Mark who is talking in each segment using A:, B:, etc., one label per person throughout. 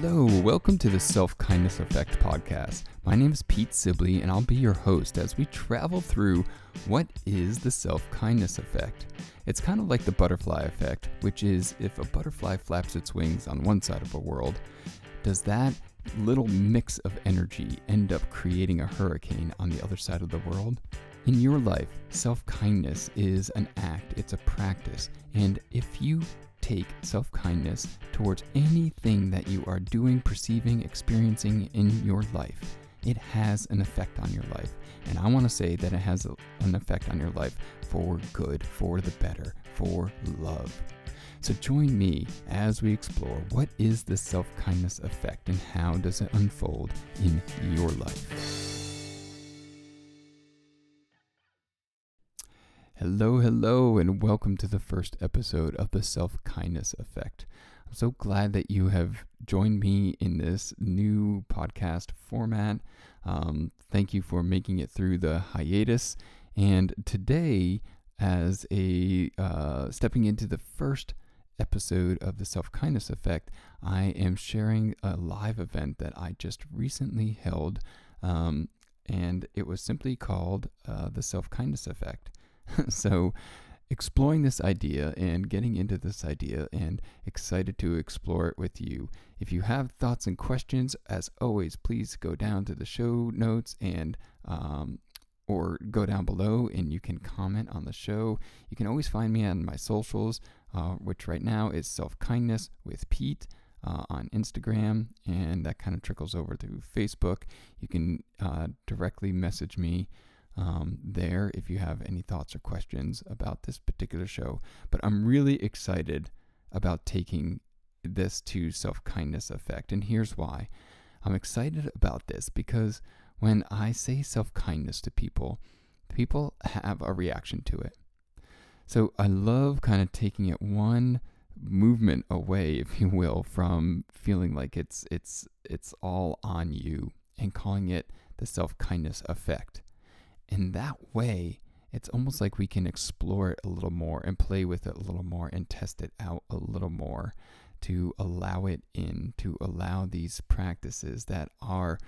A: Hello, welcome to the Self Kindness Effect podcast. My name is Pete Sibley, and I'll be your host as we travel through what is the self kindness effect. It's kind of like the butterfly effect, which is if a butterfly flaps its wings on one side of a world, does that little mix of energy end up creating a hurricane on the other side of the world? In your life, self kindness is an act, it's a practice, and if you take self kindness towards anything that you are doing, perceiving, experiencing in your life, it has an effect on your life. And I want to say that it has a, an effect on your life for good, for the better, for love. So join me as we explore what is the self kindness effect and how does it unfold in your life. Hello, hello, and welcome to the first episode of the Self Kindness Effect. I'm so glad that you have joined me in this new podcast format. Um, thank you for making it through the hiatus. And today, as a uh, stepping into the first episode of the Self Kindness Effect, I am sharing a live event that I just recently held. Um, and it was simply called uh, the Self Kindness Effect. so, exploring this idea and getting into this idea and excited to explore it with you. If you have thoughts and questions, as always, please go down to the show notes and um, or go down below and you can comment on the show. You can always find me on my socials, uh, which right now is self kindness with Pete. Uh, on Instagram, and that kind of trickles over to Facebook. You can uh, directly message me um, there if you have any thoughts or questions about this particular show. But I'm really excited about taking this to self kindness effect. And here's why I'm excited about this because when I say self kindness to people, people have a reaction to it. So I love kind of taking it one movement away, if you will, from feeling like it's it's it's all on you and calling it the self kindness effect in that way, it's almost like we can explore it a little more and play with it a little more and test it out a little more to allow it in, to allow these practices that are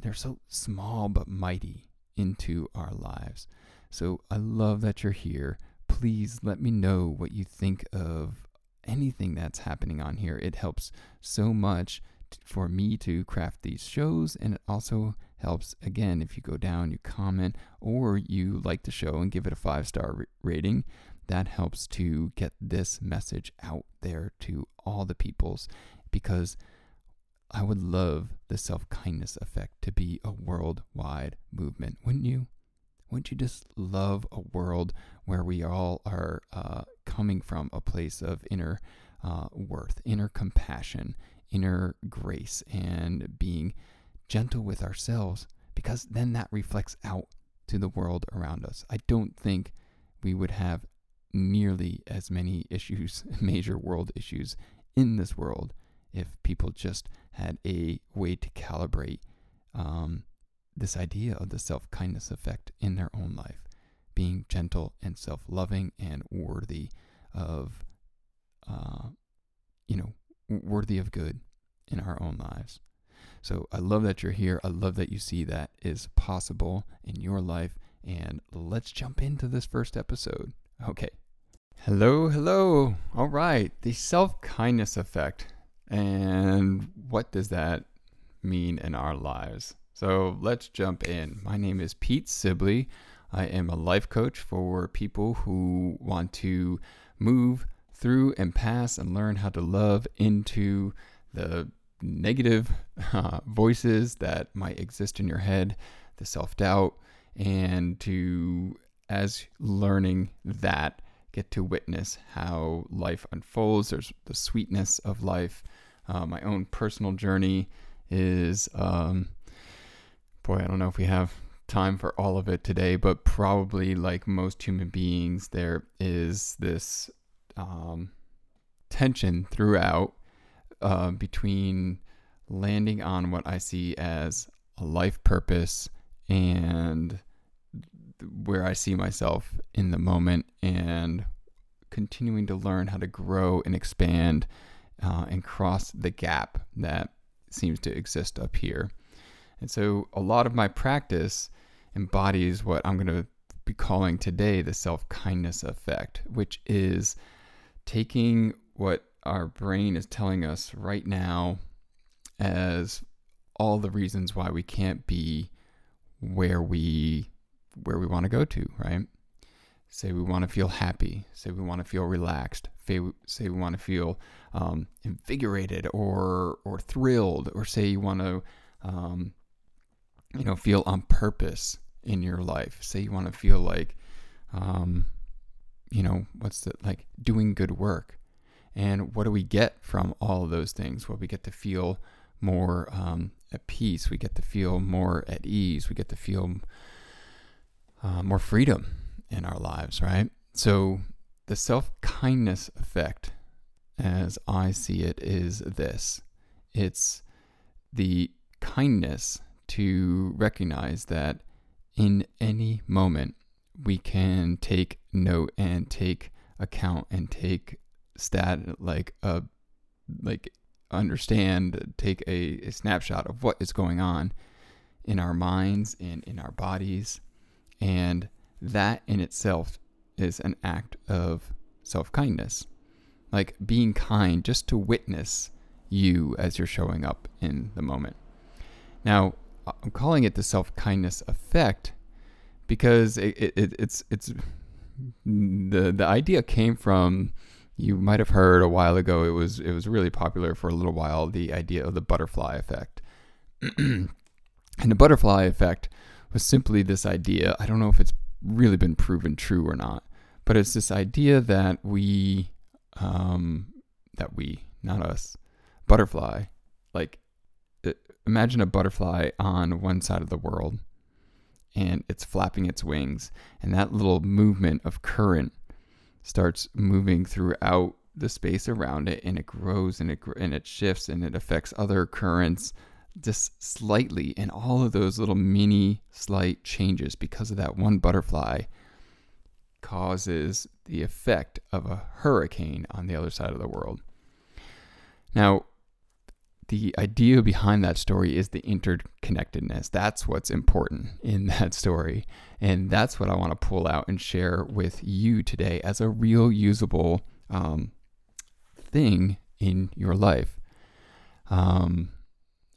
A: they're so small but mighty into our lives. So I love that you're here. Please let me know what you think of anything that's happening on here. It helps so much for me to craft these shows and it also helps. Again if you go down you comment or you like the show and give it a five star rating that helps to get this message out there to all the peoples because i would love the self-kindness effect to be a worldwide movement wouldn't you? Wouldn't you just love a world where we all are uh, coming from a place of inner uh, worth inner compassion inner grace and being gentle with ourselves because then that reflects out to the world around us. I don't think we would have nearly as many issues, major world issues in this world if people just had a way to calibrate um, this idea of the self kindness effect in their own life, being gentle and self loving and worthy of, uh, you know, worthy of good in our own lives. So I love that you're here. I love that you see that is possible in your life. And let's jump into this first episode. Okay. Hello, hello. All right. The self kindness effect. And what does that mean in our lives? So let's jump in. My name is Pete Sibley. I am a life coach for people who want to move through and pass and learn how to love into the negative uh, voices that might exist in your head, the self doubt, and to, as learning that, get to witness how life unfolds. There's the sweetness of life. Uh, my own personal journey is, um, boy, I don't know if we have time for all of it today, but probably like most human beings, there is this um, tension throughout uh, between landing on what I see as a life purpose and where I see myself in the moment and continuing to learn how to grow and expand uh, and cross the gap that seems to exist up here. And so a lot of my practice embodies what I'm going to be calling today the self kindness effect, which is taking what our brain is telling us right now as all the reasons why we can't be where we where we want to go to, right? Say we want to feel happy. Say we want to feel relaxed. Say we, want to feel um, invigorated or or thrilled, or say you want to, um, you know, feel on purpose in your life. Say you want to feel like, um, you know, what's the like doing good work. And what do we get from all of those things? Well, we get to feel more um, at peace. We get to feel more at ease. We get to feel uh, more freedom in our lives, right? So, the self kindness effect, as I see it, is this it's the kindness to recognize that in any moment we can take note and take account and take stat like a like understand take a, a snapshot of what is going on in our minds and in our bodies and that in itself is an act of self kindness. Like being kind just to witness you as you're showing up in the moment. Now, I'm calling it the self kindness effect because it, it, it's it's the the idea came from you might have heard a while ago it was it was really popular for a little while the idea of the butterfly effect and the butterfly effect was simply this idea. I don't know if it's really been proven true or not, but it's this idea that we, um, that we, not us, butterfly, like imagine a butterfly on one side of the world and it's flapping its wings, and that little movement of current starts moving throughout the space around it, and it grows and it and it shifts and it affects other currents just slightly, and all of those little mini slight changes because of that one butterfly causes the effect of a hurricane on the other side of the world. Now, the idea behind that story is the interconnectedness. That's what's important in that story. And that's what I want to pull out and share with you today as a real usable um, thing in your life. Um,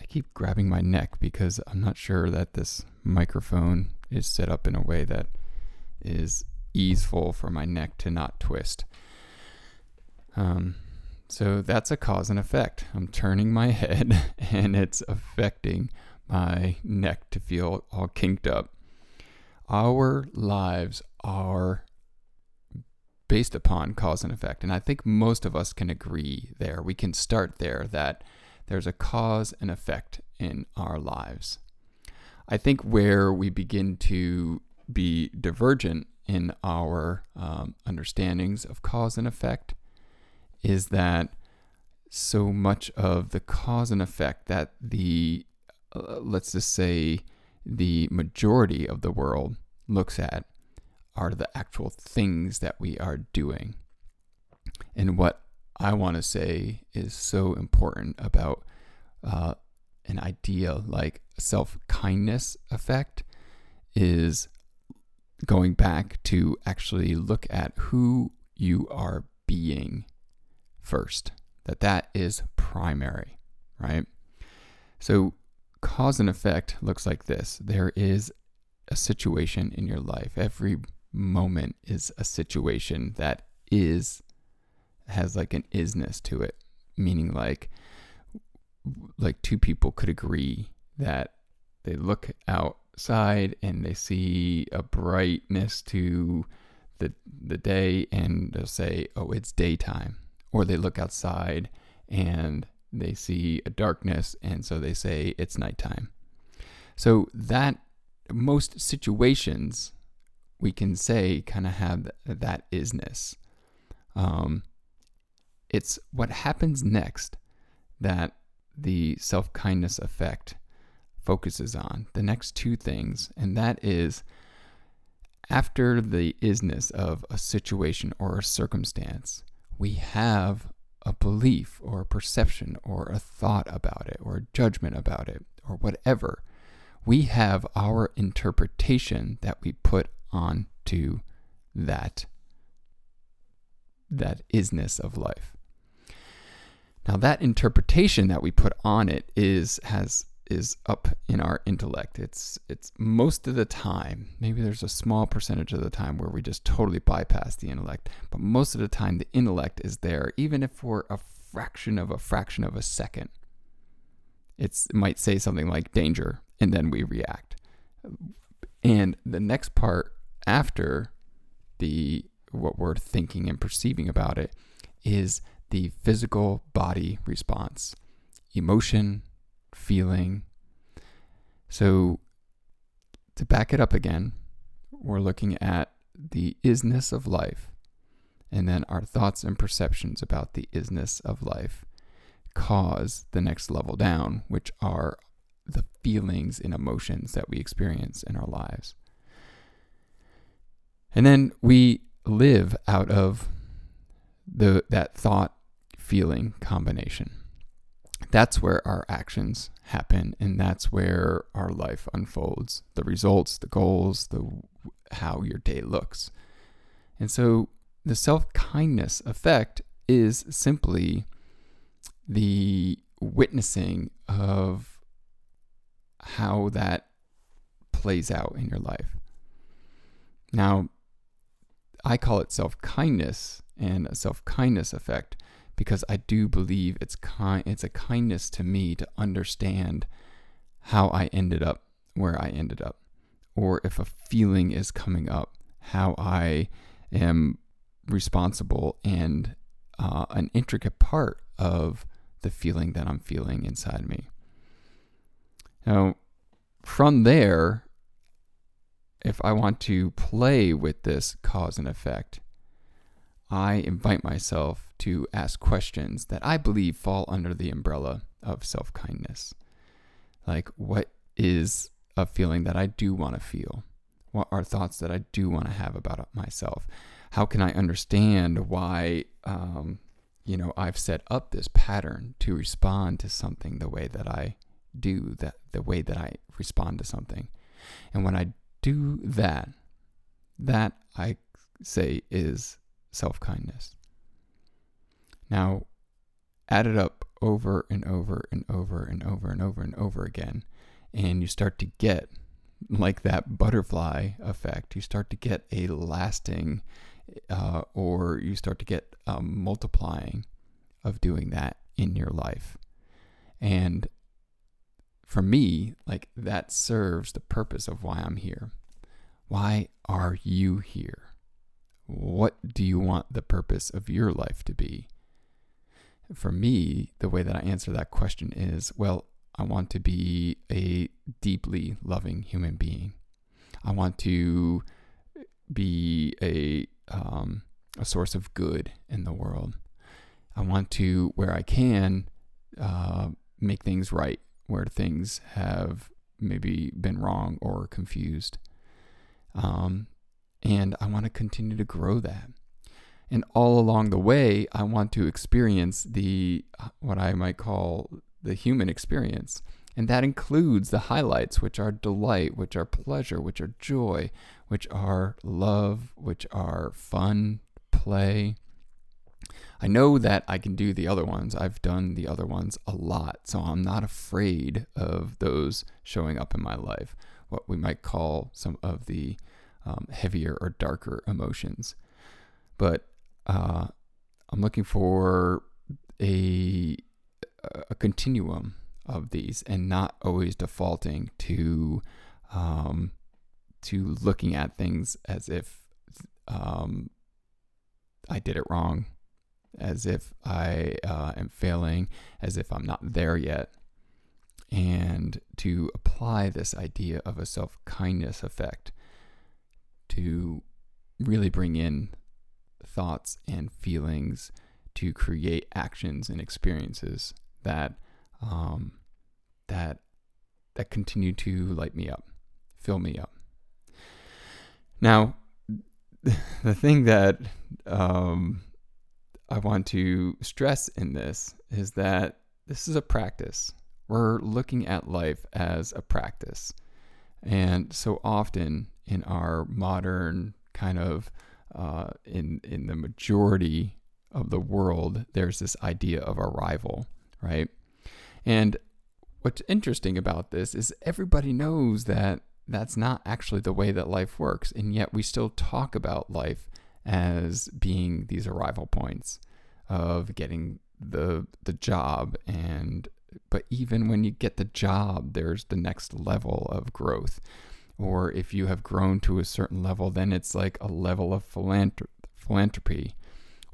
A: I keep grabbing my neck because I'm not sure that this microphone is set up in a way that is easeful for my neck to not twist. Um, so that's a cause and effect. I'm turning my head and it's affecting my neck to feel all kinked up. Our lives are based upon cause and effect. And I think most of us can agree there. We can start there that there's a cause and effect in our lives. I think where we begin to be divergent in our um, understandings of cause and effect is that so much of the cause and effect that the, uh, let's just say, the majority of the world looks at are the actual things that we are doing. And what I want to say is so important about uh, an idea like self kindness effect is going back to actually look at who you are being first that that is primary right? So cause and effect looks like this. There is a situation in your life. Every moment is a situation that is has like an isness to it, meaning like like two people could agree that they look outside and they see a brightness to the the day and they'll say, "Oh, it's daytime." Or they look outside and they see a darkness and so they say it's nighttime. So that most situations we can say kind of have that isness. Um, it's what happens next that the self kindness effect focuses on. The next two things, and that is after the isness of a situation or a circumstance, we have a belief or a perception or a thought about it or a judgment about it or whatever, we have our interpretation that we put onto that that isness of life. Now that interpretation that we put on it is has is up in our intellect. It's it's most of the time. Maybe there's a small percentage of the time where we just totally bypass the intellect, but most of the time the intellect is there even if for a fraction of a fraction of a second. It's, it might say something like danger and then we react. And the next part after the what we're thinking and perceiving about it is the physical body response emotion, feeling. So, to back it up again, we're looking at the isness of life, and then our thoughts and perceptions about the isness of life cause the next level down, which are the feelings and emotions that we experience in our lives. And then we live out of the that thought feeling combination. That's where our actions happen and that's where our life unfolds. The results, the goals, the how your day looks. And so the self-kindness effect is simply the witnessing of how that plays out in your life. Now, I call it self kindness and a self kindness effect because I do believe it's kind it's a kindness to me to understand how I ended up where I ended up or if a feeling is coming up how I am responsible and uh, an intricate part of the feeling that I'm feeling inside me. Now, from there, if I want to play with this cause and effect, I invite myself to ask questions that I believe fall under the umbrella of self kindness. Like, what is a feeling that I do want to feel? What are thoughts that I do want to have about myself? How can I understand why, um, you know, I've set up this pattern to respond to something the way that I do, that the way that I respond to something? And when I do that, that I say is self kindness. Now, add it up over and over and over and over and over and over again, and you start to get like that butterfly effect. You start to get a lasting, uh, or you start to get a multiplying of doing that in your life. And for me, like that serves the purpose of why I'm here. Why are you here? What do you want the purpose of your life to be? For me, the way that I answer that question is well, I want to be a deeply loving human being. I want to be a um, a source of good in the world. I want to, where I can, uh, make things right where things have maybe been wrong or confused. Um, and I want to continue to grow that. And all along the way, I want to experience the uh, what I might call the human experience. And that includes the highlights, which are delight, which are pleasure, which are joy, which are love, which are fun, play, I know that I can do the other ones. I've done the other ones a lot, so I'm not afraid of those showing up in my life. What we might call some of the um, heavier or darker emotions. But uh, I'm looking for a a continuum of these, and not always defaulting to um, to looking at things as if um, I did it wrong as if I uh, am failing, as if I'm not there yet. And to apply this idea of a self kindness effect to really bring in thoughts and feelings to create actions and experiences that um, that that continue to light me up, fill me up. Now, the thing that um, I want to stress in this is that this is a practice. We're looking at life as a practice. And so often in our modern kind of uh, in in the majority of the world, there's this idea of arrival, right? And what's interesting about this is everybody knows that that's not actually the way that life works, and yet we still talk about life as being these arrival points of getting the the job and but even when you get the job there's the next level of growth or if you have grown to a certain level then it's like a level of philanthropy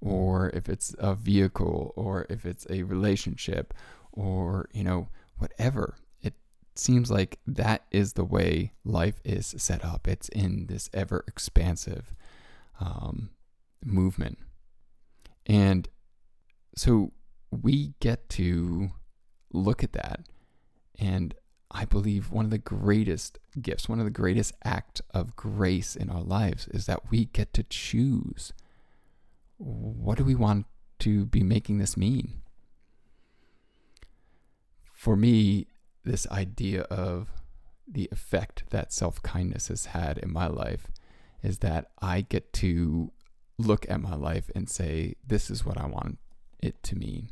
A: or if it's a vehicle or if it's a relationship or you know whatever it seems like that is the way life is set up it's in this ever expansive um, movement. And so we get to look at that. And I believe one of the greatest gifts, one of the greatest acts of grace in our lives is that we get to choose what do we want to be making this mean? For me, this idea of the effect that self kindness has had in my life is that I get to look at my life and say, this is what I want it to mean.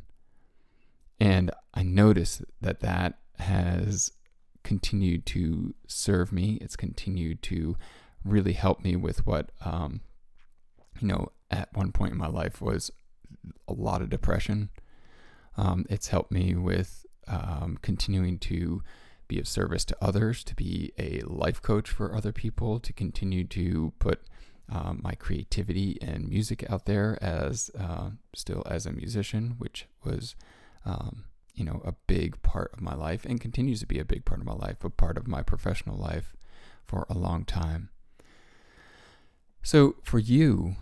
A: And I notice that that has continued to serve me. It's continued to really help me with what, um, you know, at one point in my life was a lot of depression. Um, it's helped me with um, continuing to be of service to others, to be a life coach for other people, to continue to put um, my creativity and music out there as uh, still as a musician, which was, um, you know, a big part of my life and continues to be a big part of my life, a part of my professional life for a long time. So for you,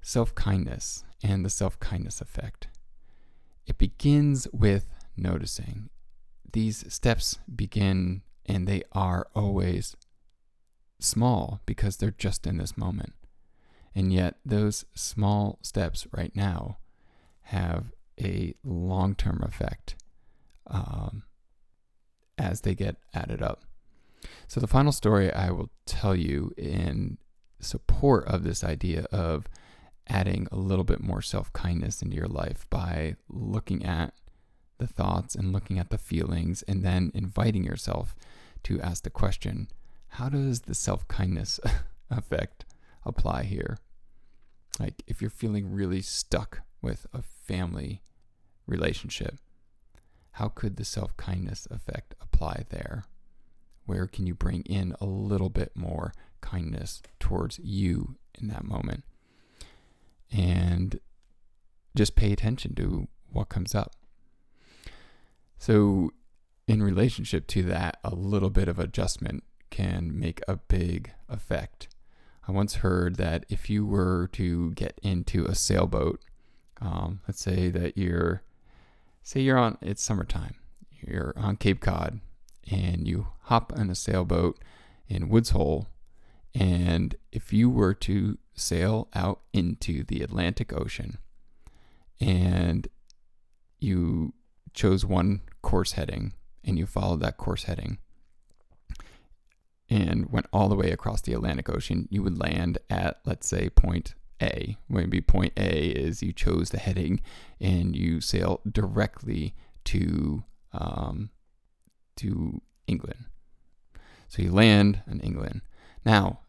A: self kindness and the self kindness effect, it begins with noticing these steps begin and they are always small because they're just in this moment. And yet, those small steps right now have a long term effect um, as they get added up. So, the final story I will tell you in support of this idea of adding a little bit more self kindness into your life by looking at the thoughts and looking at the feelings and then inviting yourself to ask the question how does the self kindness effect apply here? Like, if you're feeling really stuck with a family relationship, how could the self kindness effect apply there? Where can you bring in a little bit more kindness towards you in that moment? And just pay attention to what comes up. So, in relationship to that, a little bit of adjustment can make a big effect. I once heard that if you were to get into a sailboat, um, let's say that you're, say you're on, it's summertime, you're on Cape Cod, and you hop on a sailboat in Woods Hole, and if you were to sail out into the Atlantic Ocean, and you chose one course heading and you followed that course heading and went all the way across the Atlantic Ocean, you would land at, let's say, point A. Maybe point A is you chose the heading and you sail directly to um, to England. So you land in England. Now,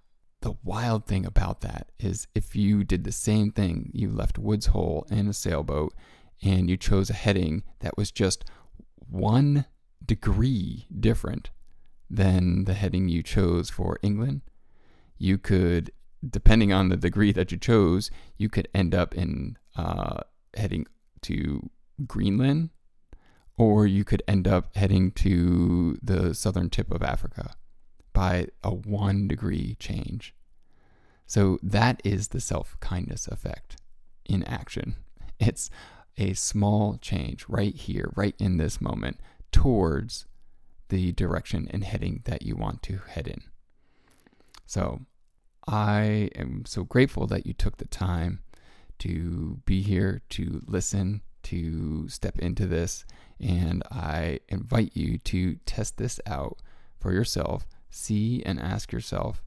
A: the wild thing about that is if you did the same thing, you left Woods Hole in a sailboat and you chose a heading that was just one degree different than the heading you chose for England, you could, depending on the degree that you chose, you could end up in uh, heading to Greenland, or you could end up heading to the southern tip of Africa by a one degree change. So that is the self kindness effect in action. It's a small change right here, right in this moment, towards the direction and heading that you want to head in. So I am so grateful that you took the time to be here, to listen, to step into this. And I invite you to test this out for yourself. See and ask yourself,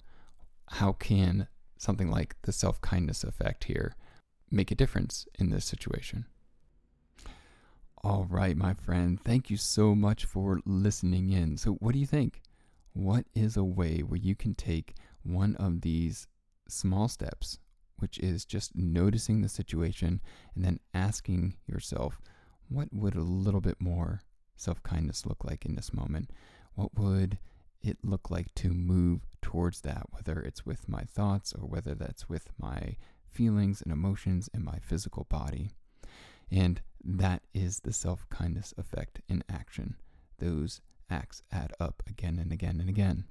A: how can something like the self kindness effect here make a difference in this situation? All right, my friend, thank you so much for listening in. So, what do you think? What is a way where you can take one of these small steps, which is just noticing the situation and then asking yourself, what would a little bit more self kindness look like in this moment? What would it look like to move towards that, whether it's with my thoughts or whether that's with my feelings and emotions and my physical body? And that is the self kindness effect in action. Those acts add up again and again and again.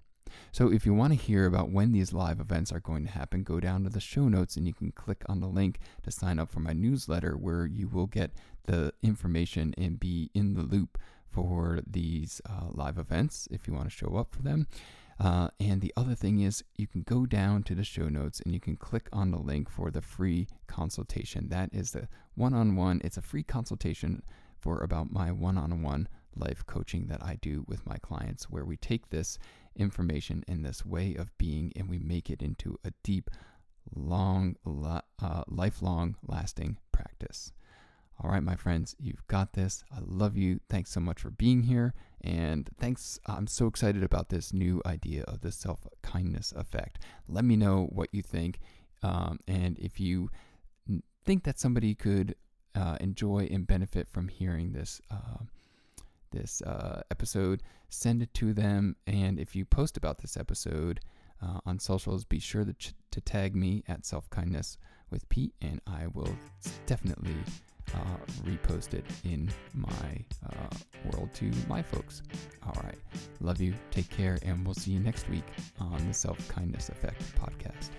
A: So, if you want to hear about when these live events are going to happen, go down to the show notes and you can click on the link to sign up for my newsletter where you will get the information and be in the loop for these uh, live events if you want to show up for them. Uh, and the other thing is, you can go down to the show notes and you can click on the link for the free consultation. That is the one on one, it's a free consultation for about my one on one life coaching that I do with my clients, where we take this information in this way of being and we make it into a deep, long, uh, lifelong, lasting practice. All right, my friends, you've got this. I love you. Thanks so much for being here. And thanks. I'm so excited about this new idea of the self kindness effect. Let me know what you think. Um, and if you think that somebody could uh, enjoy and benefit from hearing this, uh, this uh, episode, send it to them. And if you post about this episode uh, on socials, be sure to, ch- to tag me at Self Kindness with Pete, and I will definitely uh, repost it in my uh, world to my folks. All right. Love you. Take care. And we'll see you next week on the Self Kindness Effect podcast.